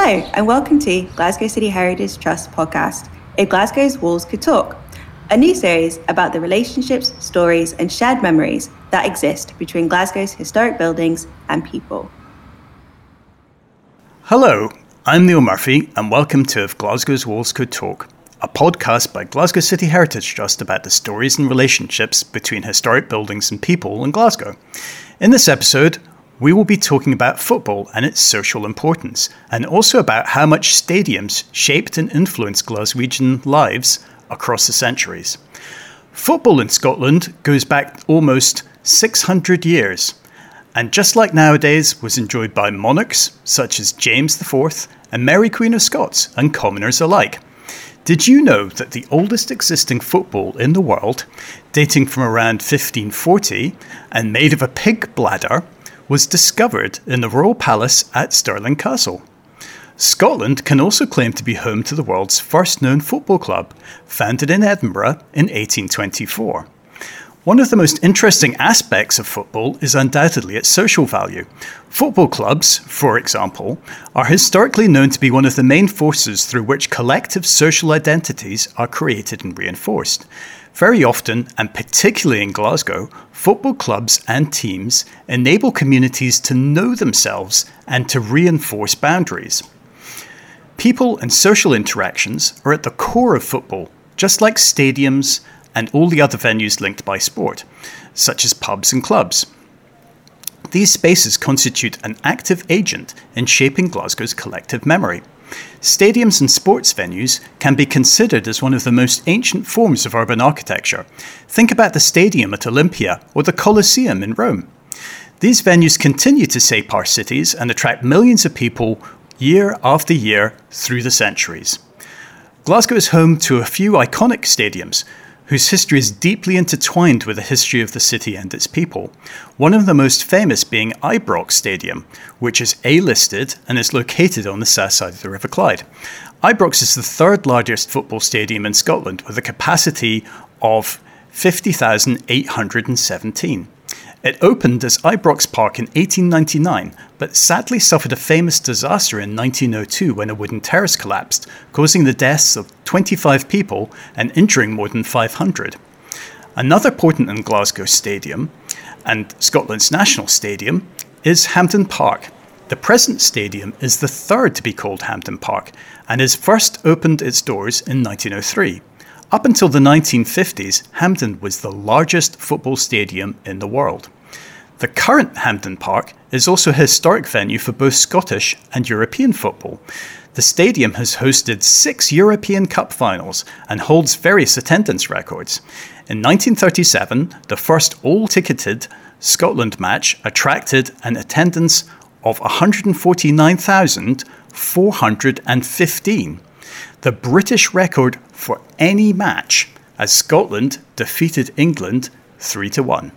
Hello, and welcome to Glasgow City Heritage Trust podcast, If Glasgow's Walls Could Talk, a new series about the relationships, stories, and shared memories that exist between Glasgow's historic buildings and people. Hello, I'm Neil Murphy, and welcome to If Glasgow's Walls Could Talk, a podcast by Glasgow City Heritage Trust about the stories and relationships between historic buildings and people in Glasgow. In this episode, we will be talking about football and its social importance, and also about how much stadiums shaped and influenced Glaswegian lives across the centuries. Football in Scotland goes back almost 600 years, and just like nowadays, was enjoyed by monarchs such as James IV and Mary Queen of Scots and commoners alike. Did you know that the oldest existing football in the world, dating from around 1540 and made of a pig bladder, was discovered in the royal palace at Stirling Castle. Scotland can also claim to be home to the world's first known football club, founded in Edinburgh in 1824. One of the most interesting aspects of football is undoubtedly its social value. Football clubs, for example, are historically known to be one of the main forces through which collective social identities are created and reinforced. Very often, and particularly in Glasgow, football clubs and teams enable communities to know themselves and to reinforce boundaries. People and social interactions are at the core of football, just like stadiums and all the other venues linked by sport, such as pubs and clubs. These spaces constitute an active agent in shaping Glasgow's collective memory. Stadiums and sports venues can be considered as one of the most ancient forms of urban architecture. Think about the stadium at Olympia or the Colosseum in Rome. These venues continue to shape our cities and attract millions of people year after year through the centuries. Glasgow is home to a few iconic stadiums, whose history is deeply intertwined with the history of the city and its people. One of the most famous being Ibrox Stadium, which is A listed and is located on the south side of the River Clyde. Ibrox is the third largest football stadium in Scotland with a capacity of 50,817. It opened as Ibrox Park in 1899, but sadly suffered a famous disaster in 1902 when a wooden terrace collapsed, causing the deaths of 25 people and injuring more than 500. Another important in Glasgow Stadium, and Scotland's national stadium, is Hampden Park. The present stadium is the third to be called Hampden Park and is first opened its doors in 1903. Up until the 1950s, Hampden was the largest football stadium in the world. The current Hampden Park is also a historic venue for both Scottish and European football. The stadium has hosted six European Cup finals and holds various attendance records. In 1937, the first all ticketed Scotland match attracted an attendance of 149,415 the British record for any match as Scotland defeated England 3 to 1.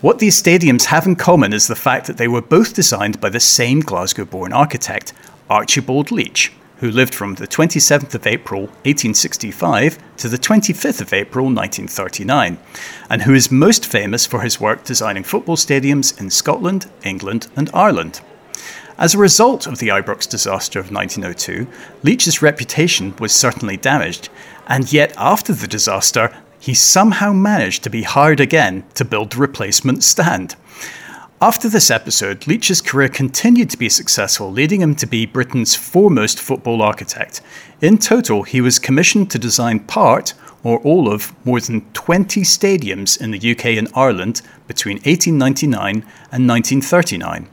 What these stadiums have in common is the fact that they were both designed by the same Glasgow born architect, Archibald Leitch, who lived from the 27th of April 1865 to the 25th of April 1939, and who is most famous for his work designing football stadiums in Scotland, England, and Ireland. As a result of the Ibrox disaster of 1902, Leitch's reputation was certainly damaged, and yet after the disaster, he somehow managed to be hired again to build the replacement stand. After this episode, Leitch's career continued to be successful, leading him to be Britain's foremost football architect. In total, he was commissioned to design part or all of more than 20 stadiums in the UK and Ireland between 1899 and 1939.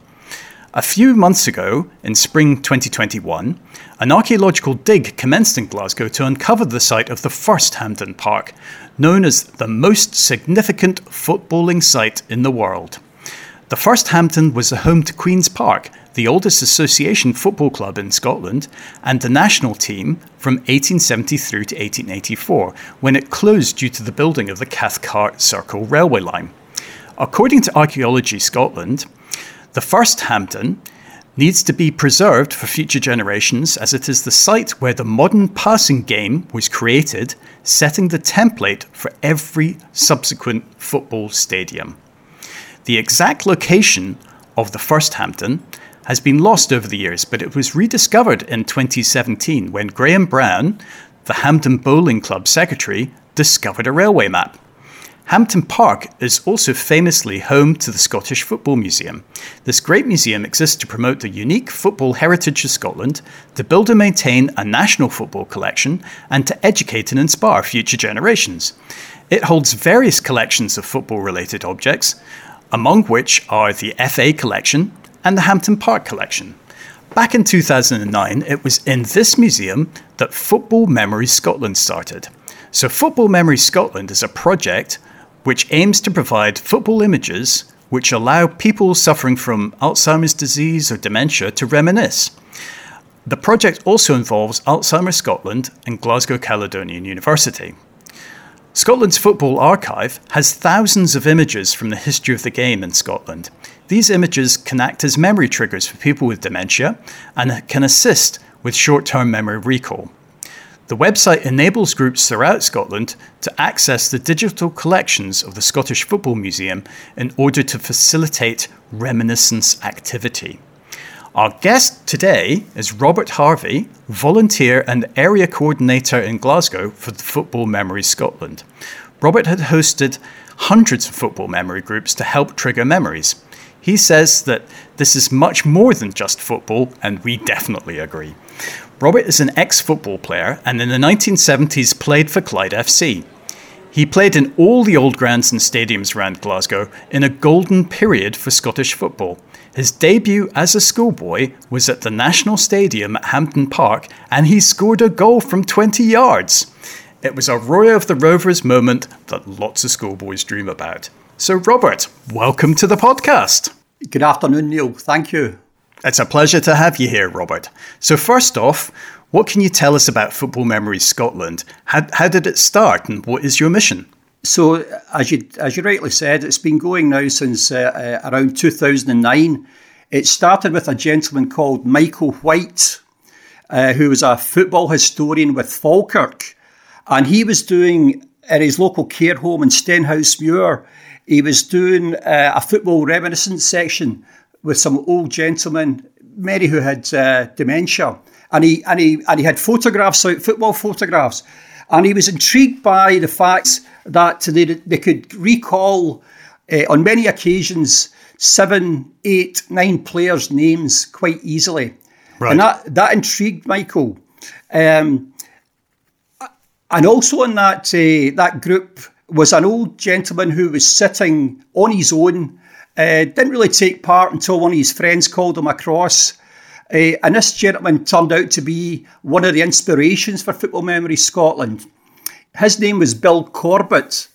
A few months ago, in spring 2021, an archaeological dig commenced in Glasgow to uncover the site of the first Hampden Park, known as the most significant footballing site in the world. The first Hampden was the home to Queen's Park, the oldest association football club in Scotland, and the national team from 1873 to 1884, when it closed due to the building of the Cathcart Circle railway line. According to Archaeology Scotland, the first Hampden needs to be preserved for future generations as it is the site where the modern passing game was created, setting the template for every subsequent football stadium. The exact location of the first Hampden has been lost over the years, but it was rediscovered in 2017 when Graham Brown, the Hampden Bowling Club secretary, discovered a railway map. Hampden Park is also famously home to the Scottish Football Museum. This great museum exists to promote the unique football heritage of Scotland, to build and maintain a national football collection, and to educate and inspire future generations. It holds various collections of football related objects, among which are the FA collection and the Hampden Park collection. Back in 2009, it was in this museum that Football Memories Scotland started. So, Football Memories Scotland is a project which aims to provide football images which allow people suffering from Alzheimer's disease or dementia to reminisce. The project also involves Alzheimer's Scotland and Glasgow Caledonian University. Scotland's Football Archive has thousands of images from the history of the game in Scotland. These images can act as memory triggers for people with dementia and can assist with short term memory recall. The website enables groups throughout Scotland to access the digital collections of the Scottish Football Museum in order to facilitate reminiscence activity. Our guest today is Robert Harvey, volunteer and area coordinator in Glasgow for the Football Memories Scotland. Robert had hosted hundreds of football memory groups to help trigger memories. He says that this is much more than just football, and we definitely agree. Robert is an ex football player and in the 1970s played for Clyde FC. He played in all the old grounds and stadiums around Glasgow in a golden period for Scottish football. His debut as a schoolboy was at the National Stadium at Hampden Park and he scored a goal from 20 yards. It was a Roy of the Rovers moment that lots of schoolboys dream about. So, Robert, welcome to the podcast. Good afternoon, Neil. Thank you. It's a pleasure to have you here, Robert. So, first off, what can you tell us about Football Memories Scotland? How, how did it start and what is your mission? So, as you, as you rightly said, it's been going now since uh, uh, around 2009. It started with a gentleman called Michael White, uh, who was a football historian with Falkirk. And he was doing, at his local care home in Stenhousemuir, he was doing uh, a football reminiscence section with some old gentlemen, many who had uh, dementia, and he and he and he had photographs out, football photographs, and he was intrigued by the fact that they they could recall uh, on many occasions seven, eight, nine players' names quite easily, right. and that that intrigued Michael. Um, and also in that uh, that group was an old gentleman who was sitting on his own uh, didn't really take part until one of his friends called him across. Uh, and this gentleman turned out to be one of the inspirations for Football Memory Scotland. His name was Bill Corbett.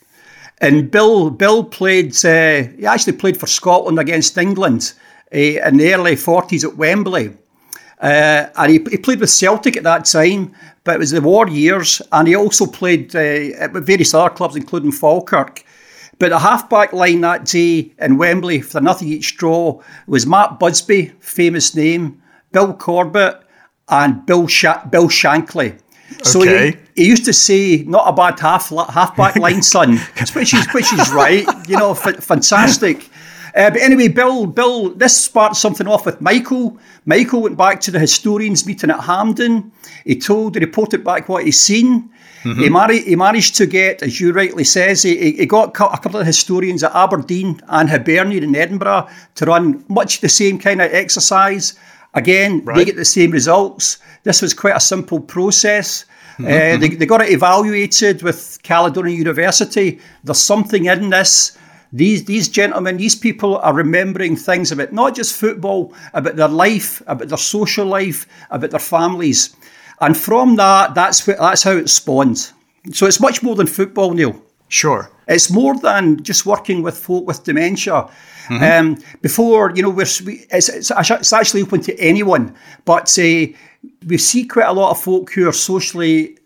And Bill Bill played, uh, he actually played for Scotland against England in the early 40s at Wembley. Uh, and he, he, played with Celtic at that time, but it was the war years. And he also played uh, at various other clubs, including Falkirk. But the halfback line that day in Wembley for nothing each draw was Matt Busby, famous name, Bill Corbett, and Bill Sha- Bill Shankly. So okay. he, he used to say, "Not a bad half halfback line, son," which is which is right. You know, f- fantastic. Uh, but anyway, Bill, Bill, this sparked something off with Michael. Michael went back to the historians' meeting at Hampden. He told, he reported back what he'd seen. Mm-hmm. He, married, he managed to get, as you rightly says, he, he got a couple of historians at Aberdeen and Hibernian in Edinburgh to run much the same kind of exercise. Again, right. they get the same results. This was quite a simple process. Mm-hmm. Uh, they, mm-hmm. they got it evaluated with Caledonian University. There's something in this. These, these gentlemen, these people are remembering things about not just football, about their life, about their social life, about their families. And from that, that's that's how it spawns. So it's much more than football, Neil. Sure. It's more than just working with folk with dementia. Mm-hmm. Um, before, you know, we're, we, it's, it's, it's, actually open to anyone, but uh, we see quite a lot of folk who are socially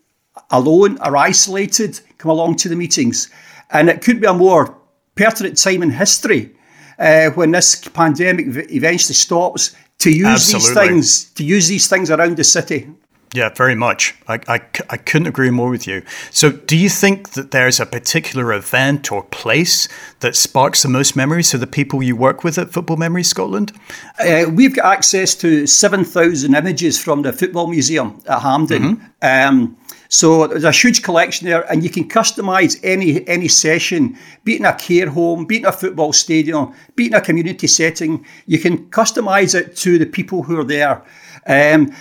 alone or isolated come along to the meetings. And it could be a more pertinent time in history uh, when this pandemic eventually stops to use Absolutely. these things to use these things around the city. Yeah, very much. I, I, I, couldn't agree more with you. So, do you think that there's a particular event or place that sparks the most memories for the people you work with at Football Memories Scotland? Uh, we've got access to 7,000 images from the Football Museum at Hampden. Mm-hmm. Um, so there's a huge collection there, and you can customise any any session, be it in a care home, be it in a football stadium, be it in a community setting. You can customise it to the people who are there. Um,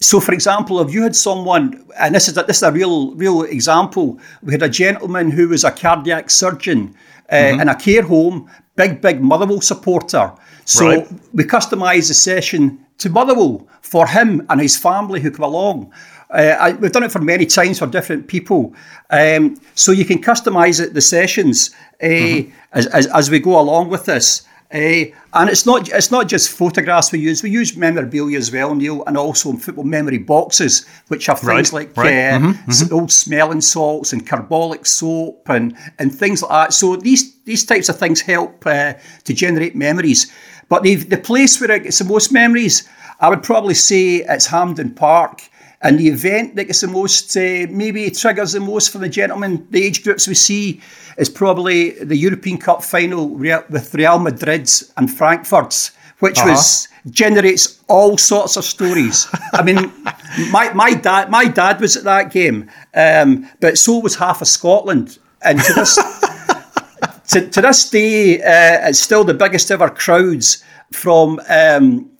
so, for example, if you had someone, and this is a, this is a real real example, we had a gentleman who was a cardiac surgeon uh, mm-hmm. in a care home, big big Motherwell supporter. So right. we customised the session to Motherwell for him and his family who come along. Uh, I, we've done it for many times for different people, um, so you can customise it the sessions uh, mm-hmm. as, as, as we go along with this. Uh, and it's not it's not just photographs we use. We use memorabilia as well, Neil, and also football memory boxes, which have things right, like right. Uh, mm-hmm, mm-hmm. old smelling salts and carbolic soap and, and things like that. So these these types of things help uh, to generate memories. But the the place where it gets the most memories, I would probably say it's Hampden Park. And the event that gets the most, uh, maybe triggers the most for the gentlemen, the age groups we see, is probably the European Cup final with Real Madrid's and Frankfurt's, which uh-huh. was generates all sorts of stories. I mean, my, my dad my dad was at that game, um, but so was half of Scotland, and to this to, to, this day, uh, it's still the biggest ever crowds from. Um,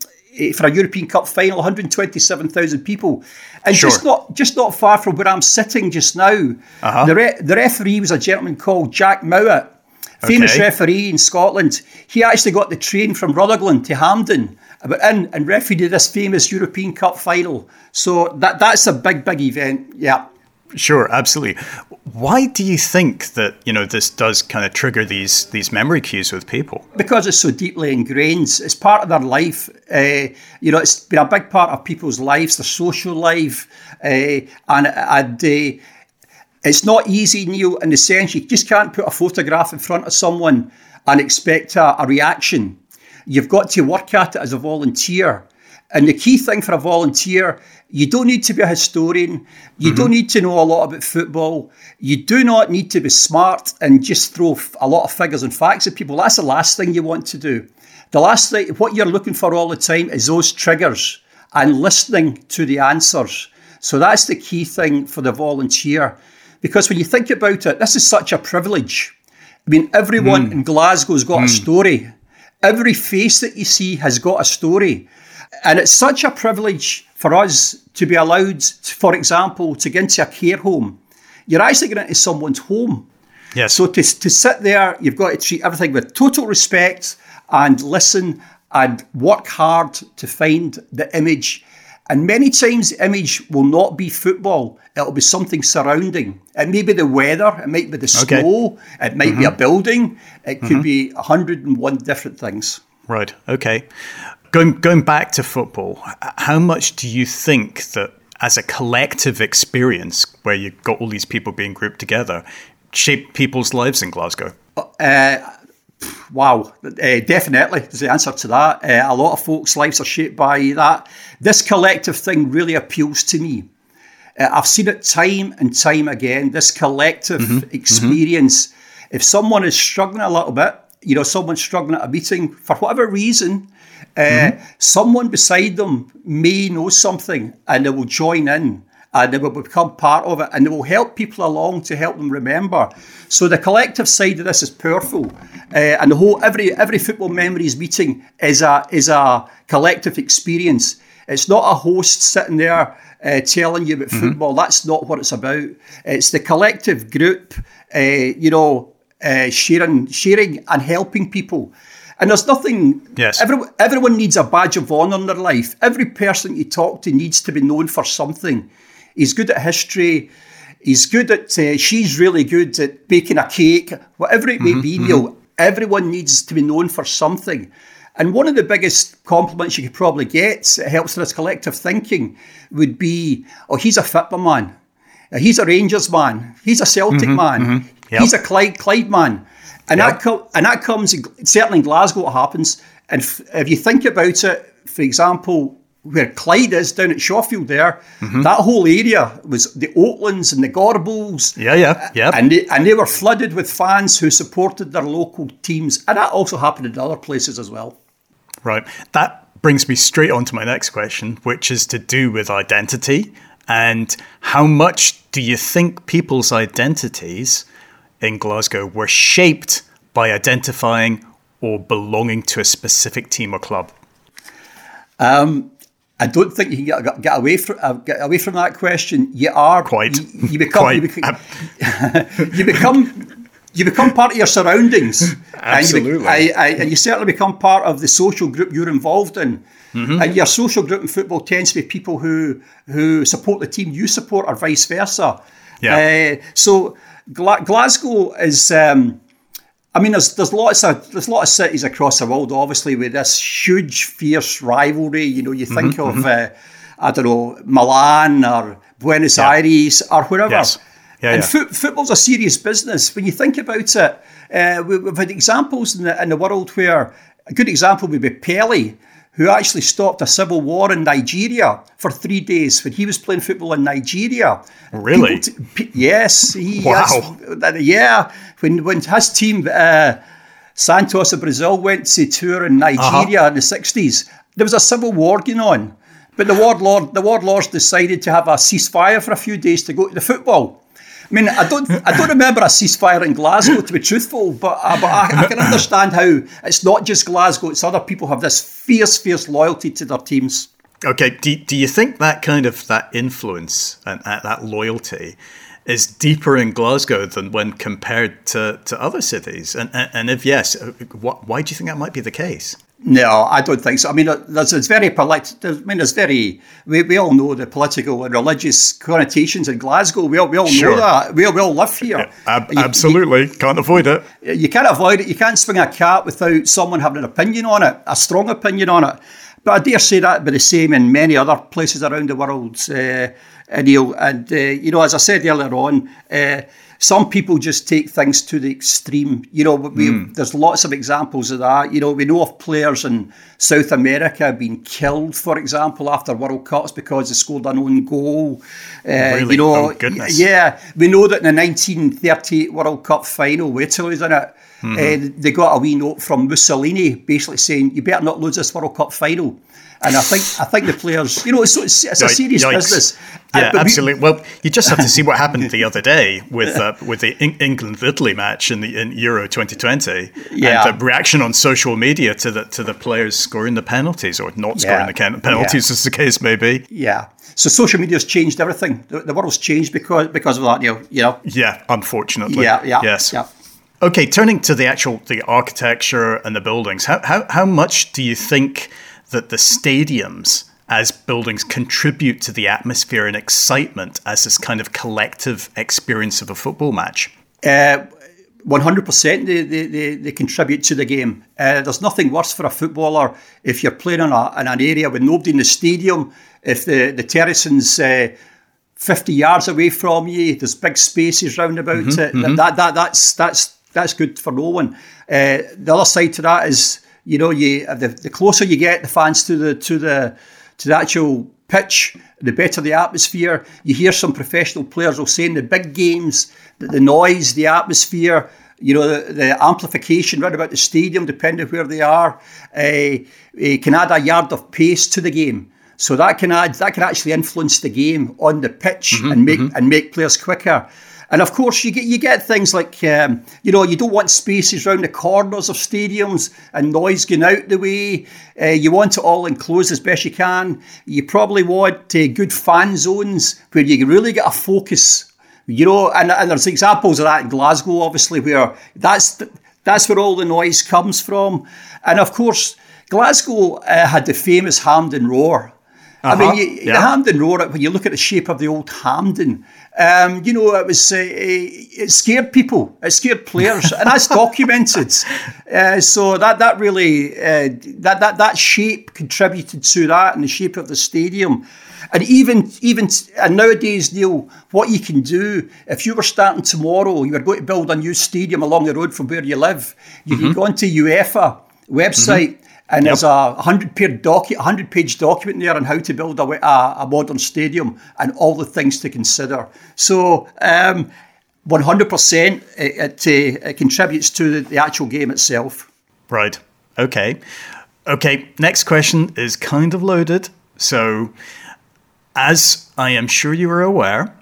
for a European Cup final, 127,000 people, and sure. just not just not far from where I'm sitting just now. Uh-huh. The re- the referee was a gentleman called Jack Mowat, famous okay. referee in Scotland. He actually got the train from Rutherglen to Hampden, but in and refereed this famous European Cup final. So that that's a big big event. Yeah. Sure, absolutely. Why do you think that you know this does kind of trigger these these memory cues with people? Because it's so deeply ingrained. It's part of their life. Uh, you know, it's been a big part of people's lives, their social life, uh, and and uh, it's not easy, Neil. In the sense, you just can't put a photograph in front of someone and expect a, a reaction. You've got to work at it as a volunteer. And the key thing for a volunteer you don't need to be a historian. You mm-hmm. don't need to know a lot about football. You do not need to be smart and just throw a lot of figures and facts at people. That's the last thing you want to do. The last thing, what you're looking for all the time is those triggers and listening to the answers. So that's the key thing for the volunteer. Because when you think about it, this is such a privilege. I mean, everyone mm. in Glasgow's got mm. a story. Every face that you see has got a story. And it's such a privilege for us to be allowed, to, for example, to get into a care home. You're actually going into someone's home. Yes. So to, to sit there, you've got to treat everything with total respect and listen and work hard to find the image. And many times the image will not be football. It'll be something surrounding. It may be the weather. It might be the okay. snow. It might mm-hmm. be a mm-hmm. building. It could mm-hmm. be 101 different things. Right. Okay. Going going back to football, how much do you think that as a collective experience, where you've got all these people being grouped together, shaped people's lives in Glasgow? Uh, wow, uh, definitely is the answer to that. Uh, a lot of folks' lives are shaped by that. This collective thing really appeals to me. Uh, I've seen it time and time again. This collective mm-hmm. mm-hmm. experience. Mm-hmm. If someone is struggling a little bit, you know, someone's struggling at a meeting for whatever reason, uh, mm-hmm. someone beside them may know something and they will join in and they will become part of it and they will help people along to help them remember. So the collective side of this is powerful, uh, and the whole every every football memories meeting is a is a collective experience. It's not a host sitting there uh, telling you about mm-hmm. football. That's not what it's about. It's the collective group, uh, you know, uh, sharing sharing and helping people. And there's nothing. Yes. Everyone, everyone needs a badge of honour in their life. Every person you talk to needs to be known for something. He's good at history. He's good at. Uh, she's really good at baking a cake. Whatever it may mm-hmm, be, Neil. Mm-hmm. Everyone needs to be known for something. And one of the biggest compliments you could probably get, it helps with this collective thinking, would be, "Oh, he's a football man. He's a Rangers man. He's a Celtic mm-hmm, man. Yep. He's a Clyde, Clyde man." And that co- and that comes certainly in Glasgow. It happens, and f- if you think about it, for example, where Clyde is down at Shawfield there, mm-hmm. that whole area was the Oatlands and the Gorbals. Yeah, yeah, yeah. And they, and they were flooded with fans who supported their local teams. And that also happened in other places as well. Right. That brings me straight on to my next question, which is to do with identity. And how much do you think people's identities in Glasgow were shaped by identifying or belonging to a specific team or club? Um, I don't think you can get, get away from uh, get away from that question. You are quite. You, you become. quite. You, become you become. You become part of your surroundings. Absolutely. And you, I, I, and you certainly become part of the social group you're involved in. Mm-hmm. And your social group in football tends to be people who who support the team you support, or vice versa. Yeah. Uh, so Gla- Glasgow is. Um, I mean, there's there's lots of there's lot of cities across the world, obviously, with this huge, fierce rivalry. You know, you think mm-hmm, of mm-hmm. Uh, I don't know Milan or Buenos yeah. Aires or wherever. Yes. Yeah, and yeah. Fo- football's a serious business. When you think about it, uh, we, have had examples in the, in the world where a good example would be Pele, who actually stopped a civil war in Nigeria for three days when he was playing football in Nigeria. Really? T- p- yes. He, wow. Yeah. When, when his team, uh, Santos of Brazil, went to tour in Nigeria uh-huh. in the 60s, there was a civil war going on. But the warlord, the warlords decided to have a ceasefire for a few days to go to the football. I mean, I don't, I don't remember a ceasefire in Glasgow to be truthful, but, uh, but I, I, can understand how it's not just Glasgow; it's other people have this fierce, fierce loyalty to their teams. Okay, do, do you think that kind of that influence and uh, that loyalty is deeper in Glasgow than when compared to, to other cities? And, and, and if yes, uh, why do you think that might be the case? No, I don't think so. I mean, there's it's very polite. I mean, it's very. We, we all know the political and religious connotations in Glasgow. We all, we all sure. know that. We all, we all live here. Ab- you, absolutely, you, can't avoid it. You can't avoid it. You can't swing a cat without someone having an opinion on it, a strong opinion on it. But I dare say that be the same in many other places around the world, uh, Neil. And uh, you know, as I said earlier on. Uh, some people just take things to the extreme. You know, we, mm. there's lots of examples of that. You know, we know of players in South America being killed, for example, after World Cups because they scored an own goal. Uh, really? You know, oh, yeah, we know that in the 1938 World Cup final, Italy's in it. Mm-hmm. Uh, they got a wee note from Mussolini basically saying, you better not lose this World Cup final. And I think I think the players, you know, it's, it's, it's a serious Yikes. business. Yeah, uh, absolutely. We, well, you just have to see what happened the other day with uh, with the England Italy match in the in Euro 2020. Yeah. And the reaction on social media to the to the players scoring the penalties or not scoring yeah. the penalties, yeah. as the case may be. Yeah. So social media has changed everything. The, the world's changed because because of that. You know. You know. Yeah. Unfortunately. Yeah. Yeah. Yes. Yeah. Okay, turning to the actual the architecture and the buildings, how, how, how much do you think that the stadiums as buildings contribute to the atmosphere and excitement as this kind of collective experience of a football match? Uh, 100% they, they, they, contribute to the game. Uh, there's nothing worse for a footballer if you're playing in, a, in an area with nobody in the stadium, if the, the terracing's uh, 50 yards away from you, there's big spaces round about mm-hmm, it. Mm-hmm. That, that, that's, that's, that's good for no one. Uh, the other side to that is you know, you the, the closer you get the fans to the to the to the actual pitch, the better the atmosphere. You hear some professional players will say in the big games that the noise, the atmosphere, you know, the, the amplification right about the stadium, depending where they are, uh, uh, can add a yard of pace to the game. So that can add that can actually influence the game on the pitch mm-hmm, and make mm-hmm. and make players quicker. And of course, you get you get things like um, you know you don't want spaces around the corners of stadiums and noise going out the way. Uh, you want it all enclosed as best you can. You probably want uh, good fan zones where you really get a focus. You know, and, and there's examples of that in Glasgow, obviously, where that's that's where all the noise comes from. And of course, Glasgow uh, had the famous Hampden Roar. Uh-huh. I mean, you, yeah. the Hampden Roar, when you look at the shape of the old Hampden, um, you know, it was uh, it scared people, it scared players, and that's documented. Uh, so that that really uh, that that that shape contributed to that, and the shape of the stadium. And even even and nowadays, Neil, what you can do if you were starting tomorrow, you were going to build a new stadium along the road from where you live, you mm-hmm. can go onto UEFA website. Mm-hmm And yep. there's a 100 page, docu- 100 page document there on how to build a, a, a, modern stadium and all the things to consider. So, um, 100% it, it, uh, it, contributes to the, the actual game itself. Right. Okay. Okay. Next question is kind of loaded. So, as I am sure you are aware,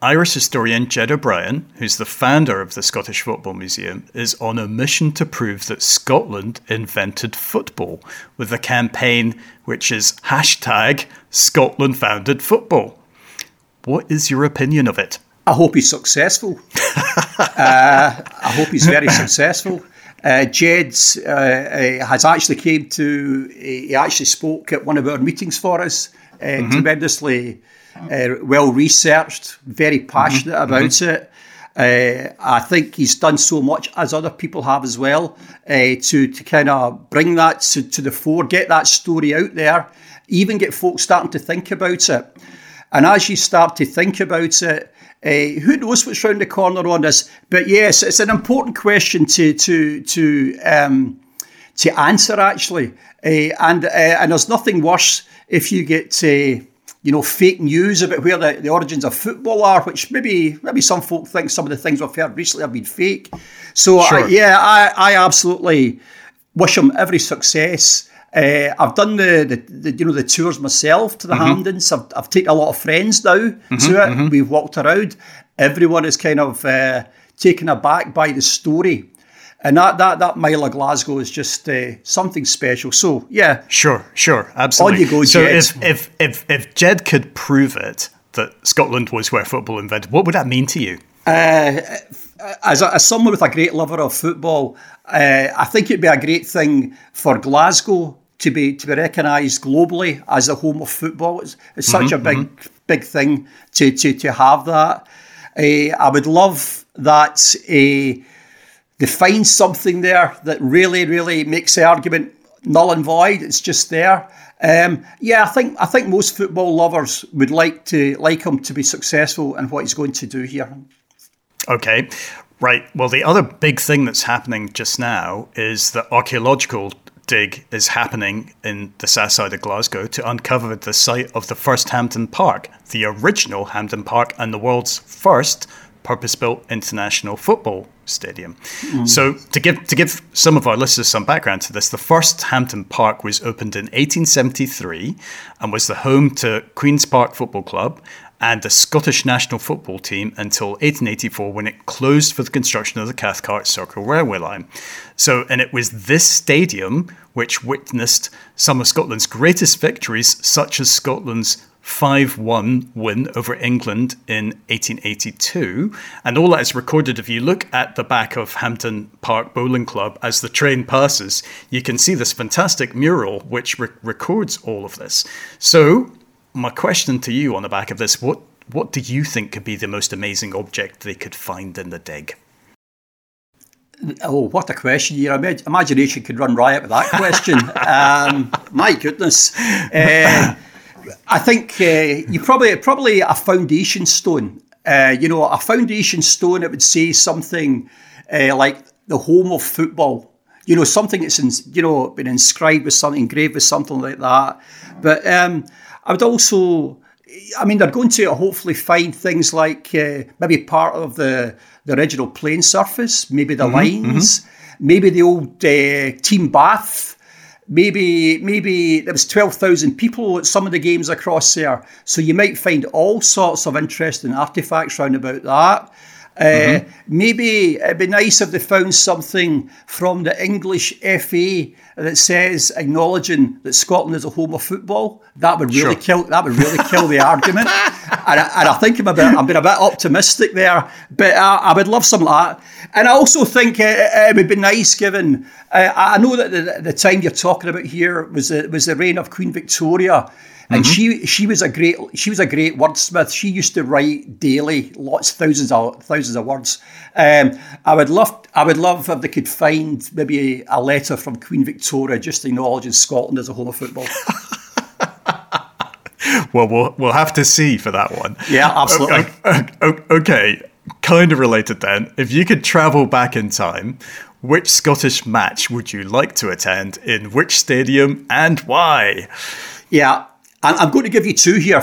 Irish historian Ged O'Brien, who's the founder of the Scottish Football Museum, is on a mission to prove that Scotland invented football with a campaign which is hashtag Scotland founded football. What is your opinion of it? I hope he's successful. uh, I hope he's very successful. Uh, Ged uh, uh, has actually came to, he actually spoke at one of our meetings for us, uh, mm-hmm. tremendously uh, well researched, very passionate mm-hmm. about mm-hmm. it. Uh, I think he's done so much, as other people have as well, uh, to to kind of bring that to, to the fore, get that story out there, even get folks starting to think about it. And as you start to think about it, uh, who knows what's round the corner on this? But yes, it's an important question to to to um, to answer actually, uh, and uh, and there's nothing worse if you get you know, fake news about where the, the origins of football are, which maybe maybe some folk think some of the things we've heard recently have been fake. So sure. I, yeah, I, I absolutely wish him every success. Uh, I've done the, the, the, you know the tours myself to the mm-hmm. Hampdens. I've, I've taken a lot of friends now mm-hmm, to it. Mm-hmm. We've walked around. Everyone is kind of uh, taken aback by the story and that that that mile of Glasgow is just uh, something special. So yeah, sure, sure, absolutely. On you go, so Ged. if if if if Ged could prove it that Scotland was where football invented, what would that mean to you? Uh, as, a, as someone with a great lover of football, uh, I think it'd be a great thing for Glasgow to be to be recognised globally as the home of football. It's, it's mm-hmm, such a big mm-hmm. big thing to to to have that. Uh, I would love that. Uh, they find something there that really, really makes the argument null and void. It's just there. Um, yeah, I think I think most football lovers would like to like him to be successful in what he's going to do here. Okay, right. Well, the other big thing that's happening just now is that archaeological dig is happening in the south side of Glasgow to uncover the site of the first Hampden Park, the original Hampden Park, and the world's first purpose-built international football stadium. Mm. So to give to give some of our listeners some background to this, the first Hampden Park was opened in 1873 and was the home to Queen's Park Football Club and the Scottish national football team until 1884 when it closed for the construction of the Cathcart Circle Railway Line. So, and it was this stadium which witnessed some of Scotland's greatest victories, such as Scotland's 5 1 win over England in 1882. And all that is recorded. If you look at the back of Hampden Park Bowling Club as the train passes, you can see this fantastic mural which re- records all of this. So, my question to you on the back of this what, what do you think could be the most amazing object they could find in the dig? Oh, what a question! Your imagination could run riot with that question. um, my goodness. Uh, I think uh, you probably probably a foundation stone. Uh, you know, a foundation stone. It would say something uh, like the home of football. You know, something that's in, you know been inscribed with something, engraved with something like that. But um, I would also, I mean, they're going to hopefully find things like uh, maybe part of the the original plane surface, maybe the mm-hmm, lines, mm-hmm. maybe the old uh, team bath maybe maybe there was 12,000 people at some of the games across there. So you might find all sorts of interesting artifacts round about that. Uh, mm-hmm. Maybe it'd be nice if they found something from the English FA that says acknowledging that Scotland is a home of football. That would really sure. kill. That would really kill the argument. And I, and I, think I'm a bit. I'm being a bit optimistic there, but I, I would love some of that. And I also think it, it would be nice, given uh, I know that the, the, time you're talking about here was the, was the reign of Queen Victoria and mm-hmm. she she was a great she was a great wordsmith. She used to write daily, lots thousands of thousands of words. Um, I would love I would love if they could find maybe a letter from Queen Victoria just acknowledging Scotland as a home of football. well, we'll we'll have to see for that one. Yeah, absolutely. Okay, kind of related then. If you could travel back in time, which Scottish match would you like to attend in which stadium and why? Yeah, I'm going to give you two here.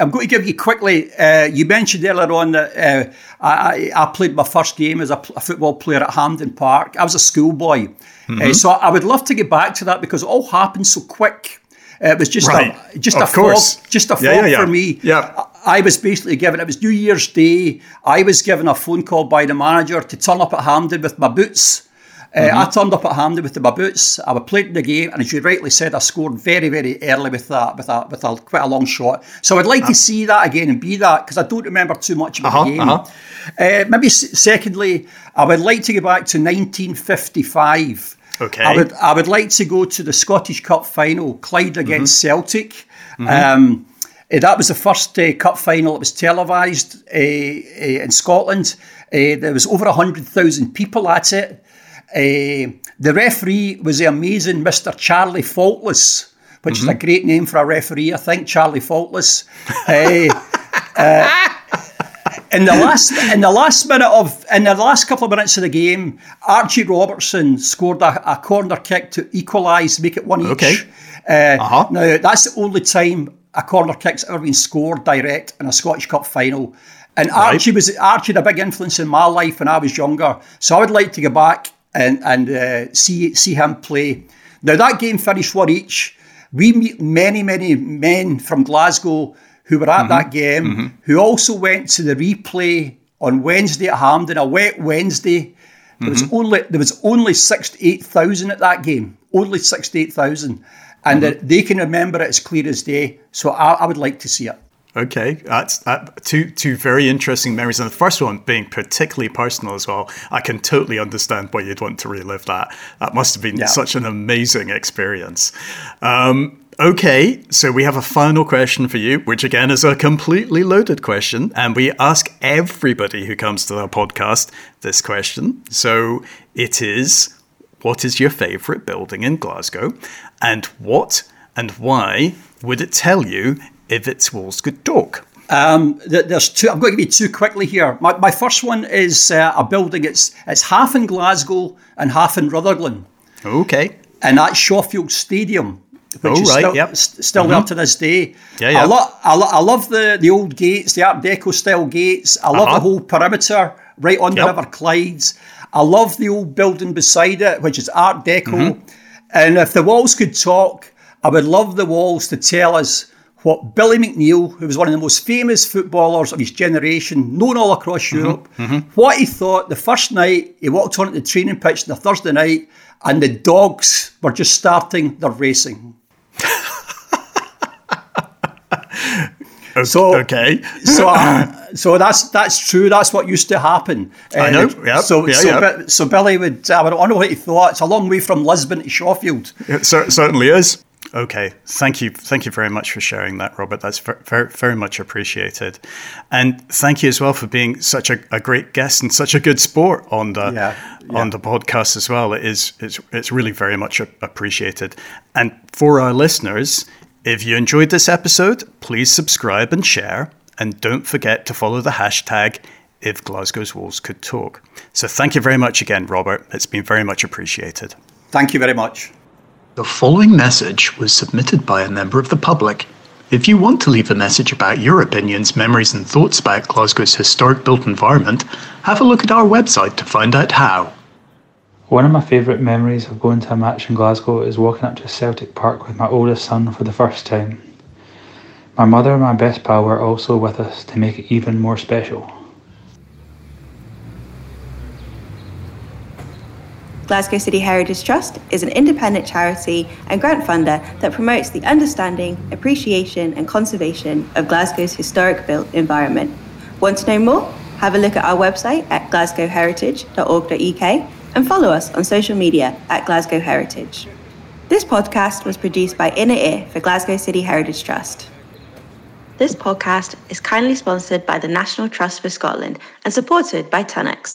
I'm going to give you quickly. Uh, you mentioned earlier on that uh, I, I, played my first game as a, a, football player at Hampden Park. I was a schoolboy. Mm-hmm. Uh, so I would love to get back to that because it all happened so quick. Uh, it was just right. a just of a course. fog, just a yeah, fog yeah, yeah. for me. Yeah. I was basically given it was New Year's Day. I was given a phone call by the manager to turn up at Hampden with my boots uh, mm-hmm. I turned up at Hampden with my boots. I was playing the game, and as you rightly said, I scored very, very early with that, with a, with a quite a long shot. So I'd like uh-huh. to see that again and be that because I don't remember too much about uh-huh, the game. Uh-huh. Uh, maybe s- secondly, I would like to go back to 1955. Okay. I would I would like to go to the Scottish Cup final, Clyde against mm-hmm. Celtic. Mm-hmm. Um, uh, that was the first uh, cup final that was televised uh, uh, in Scotland. Uh, there was over hundred thousand people at it. Uh, the referee was the amazing Mr. Charlie Faultless, which mm-hmm. is a mm-hmm. great name for a referee, I think, Charlie Faultless. in the last in the last minute of in the last couple of minutes of the game, Archie Robertson scored a, a corner kick to equalise, make it one okay. each. Uh, uh-huh. Now that's the only time a corner kick's ever been scored direct in a Scottish Cup final. And Archie right. was Archie had a big influence in my life when I was younger. So I would like to go back and and uh, see see him play. Now that game finished one each. We meet many many men from Glasgow who were at mm-hmm. that game, mm-hmm. who also went to the replay on Wednesday at Hampden, a wet Wednesday. There was mm-hmm. only there was only sixty eight thousand at that game, only sixty eight thousand, and mm-hmm. they can remember it as clear as day. So I, I would like to see it. Okay, that's two two very interesting memories, and the first one being particularly personal as well. I can totally understand why you'd want to relive that. That must have been yeah. such an amazing experience. Um, okay, so we have a final question for you, which again is a completely loaded question, and we ask everybody who comes to our podcast this question. So it is: What is your favourite building in Glasgow, and what and why would it tell you if its walls could talk? Um, there's two. I'm going to give you two quickly here. My, my first one is uh, a building. It's it's half in Glasgow and half in Rutherglen. Okay. And that's Shawfield Stadium, which oh, is right, still, yep. still mm-hmm. there to this day. Yeah, yeah. I, lo- I, lo- I love the, the old gates, the Art Deco style gates. I love uh-huh. the whole perimeter right on yep. the River Clydes. I love the old building beside it, which is Art Deco. Mm-hmm. And if the walls could talk, I would love the walls to tell us what Billy McNeill, who was one of the most famous footballers of his generation, known all across mm-hmm, Europe, mm-hmm. what he thought the first night he walked onto the training pitch on the Thursday night and the dogs were just starting their racing. So okay, so uh, so that's that's true. That's what used to happen. I know. Uh, yeah. So yeah, so, yeah. so Billy would. I don't know what he thought. It's a long way from Lisbon to Shawfield. It certainly is. Okay, thank you, thank you very much for sharing that, Robert. That's very, very much appreciated, and thank you as well for being such a, a great guest and such a good sport on the yeah, yeah. on the podcast as well. It is it's it's really very much appreciated. And for our listeners, if you enjoyed this episode, please subscribe and share, and don't forget to follow the hashtag if Glasgow's Walls could talk. So thank you very much again, Robert. It's been very much appreciated. Thank you very much. The following message was submitted by a member of the public. If you want to leave a message about your opinions, memories, and thoughts about Glasgow's historic built environment, have a look at our website to find out how. One of my favourite memories of going to a match in Glasgow is walking up to Celtic Park with my oldest son for the first time. My mother and my best pal were also with us to make it even more special. Glasgow City Heritage Trust is an independent charity and grant funder that promotes the understanding, appreciation, and conservation of Glasgow's historic built environment. Want to know more? Have a look at our website at glasgowheritage.org.uk and follow us on social media at Glasgow Heritage. This podcast was produced by Inner Ear for Glasgow City Heritage Trust. This podcast is kindly sponsored by the National Trust for Scotland and supported by Tunnux.